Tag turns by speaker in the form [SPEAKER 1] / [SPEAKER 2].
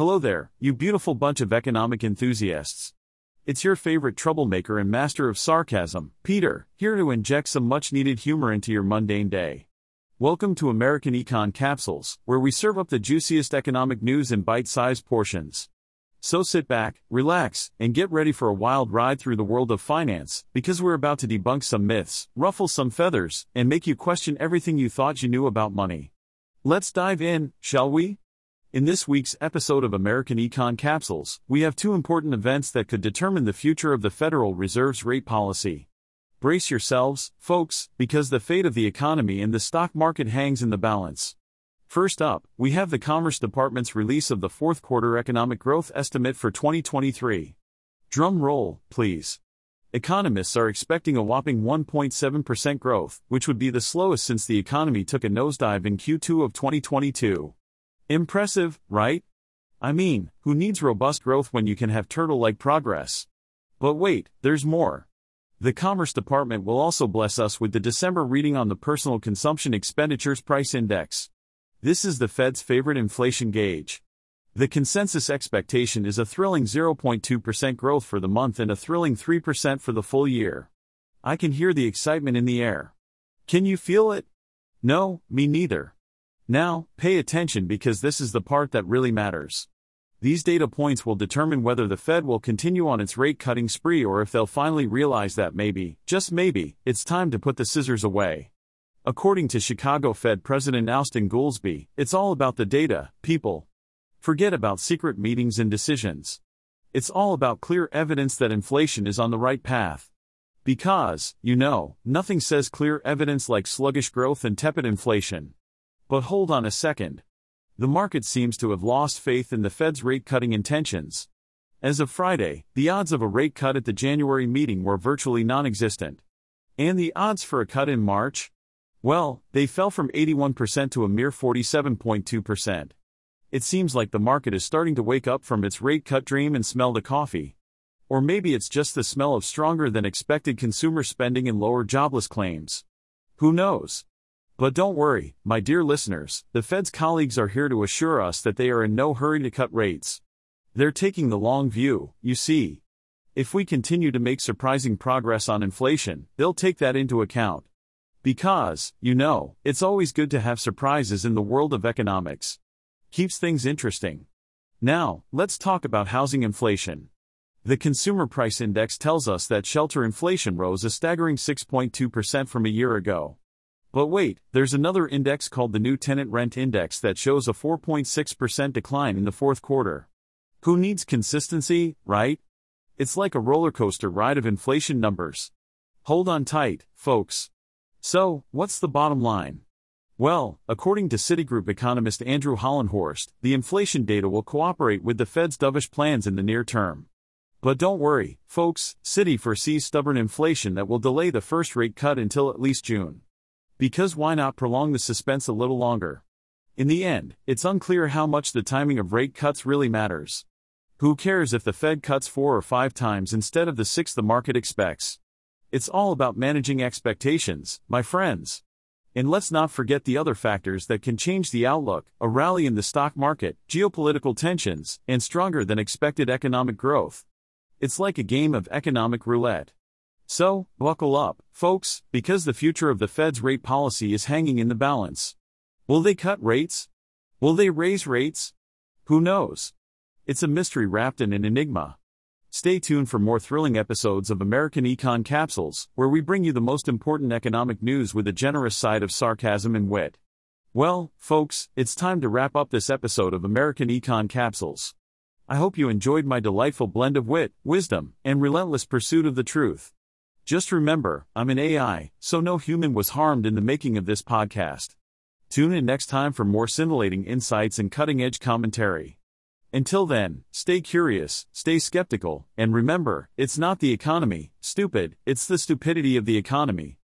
[SPEAKER 1] Hello there, you beautiful bunch of economic enthusiasts. It's your favorite troublemaker and master of sarcasm, Peter, here to inject some much needed humor into your mundane day. Welcome to American Econ Capsules, where we serve up the juiciest economic news in bite sized portions. So sit back, relax, and get ready for a wild ride through the world of finance, because we're about to debunk some myths, ruffle some feathers, and make you question everything you thought you knew about money. Let's dive in, shall we? In this week's episode of American Econ Capsules, we have two important events that could determine the future of the Federal Reserve's rate policy. Brace yourselves, folks, because the fate of the economy and the stock market hangs in the balance. First up, we have the Commerce Department's release of the fourth quarter economic growth estimate for 2023. Drum roll, please. Economists are expecting a whopping 1.7% growth, which would be the slowest since the economy took a nosedive in Q2 of 2022. Impressive, right? I mean, who needs robust growth when you can have turtle like progress? But wait, there's more. The Commerce Department will also bless us with the December reading on the Personal Consumption Expenditures Price Index. This is the Fed's favorite inflation gauge. The consensus expectation is a thrilling 0.2% growth for the month and a thrilling 3% for the full year. I can hear the excitement in the air. Can you feel it? No, me neither. Now, pay attention because this is the part that really matters. These data points will determine whether the Fed will continue on its rate cutting spree or if they'll finally realize that maybe, just maybe, it's time to put the scissors away. According to Chicago Fed President Austin Goolsbee, it's all about the data, people. Forget about secret meetings and decisions. It's all about clear evidence that inflation is on the right path. Because, you know, nothing says clear evidence like sluggish growth and tepid inflation. But hold on a second. The market seems to have lost faith in the Fed's rate cutting intentions. As of Friday, the odds of a rate cut at the January meeting were virtually non existent. And the odds for a cut in March? Well, they fell from 81% to a mere 47.2%. It seems like the market is starting to wake up from its rate cut dream and smell the coffee. Or maybe it's just the smell of stronger than expected consumer spending and lower jobless claims. Who knows? But don't worry, my dear listeners, the Fed's colleagues are here to assure us that they are in no hurry to cut rates. They're taking the long view, you see. If we continue to make surprising progress on inflation, they'll take that into account. Because, you know, it's always good to have surprises in the world of economics. Keeps things interesting. Now, let's talk about housing inflation. The Consumer Price Index tells us that shelter inflation rose a staggering 6.2% from a year ago. But wait, there's another index called the New Tenant Rent Index that shows a 4.6% decline in the fourth quarter. Who needs consistency, right? It's like a roller coaster ride of inflation numbers. Hold on tight, folks. So, what's the bottom line? Well, according to Citigroup economist Andrew Hollenhorst, the inflation data will cooperate with the Fed's dovish plans in the near term. But don't worry, folks, Citi foresees stubborn inflation that will delay the first rate cut until at least June. Because why not prolong the suspense a little longer? In the end, it's unclear how much the timing of rate cuts really matters. Who cares if the Fed cuts four or five times instead of the six the market expects? It's all about managing expectations, my friends. And let's not forget the other factors that can change the outlook a rally in the stock market, geopolitical tensions, and stronger than expected economic growth. It's like a game of economic roulette. So, buckle up, folks, because the future of the Fed's rate policy is hanging in the balance. Will they cut rates? Will they raise rates? Who knows? It's a mystery wrapped in an enigma. Stay tuned for more thrilling episodes of American Econ Capsules, where we bring you the most important economic news with a generous side of sarcasm and wit. Well, folks, it's time to wrap up this episode of American Econ Capsules. I hope you enjoyed my delightful blend of wit, wisdom, and relentless pursuit of the truth. Just remember, I'm an AI, so no human was harmed in the making of this podcast. Tune in next time for more scintillating insights and cutting edge commentary. Until then, stay curious, stay skeptical, and remember, it's not the economy, stupid, it's the stupidity of the economy.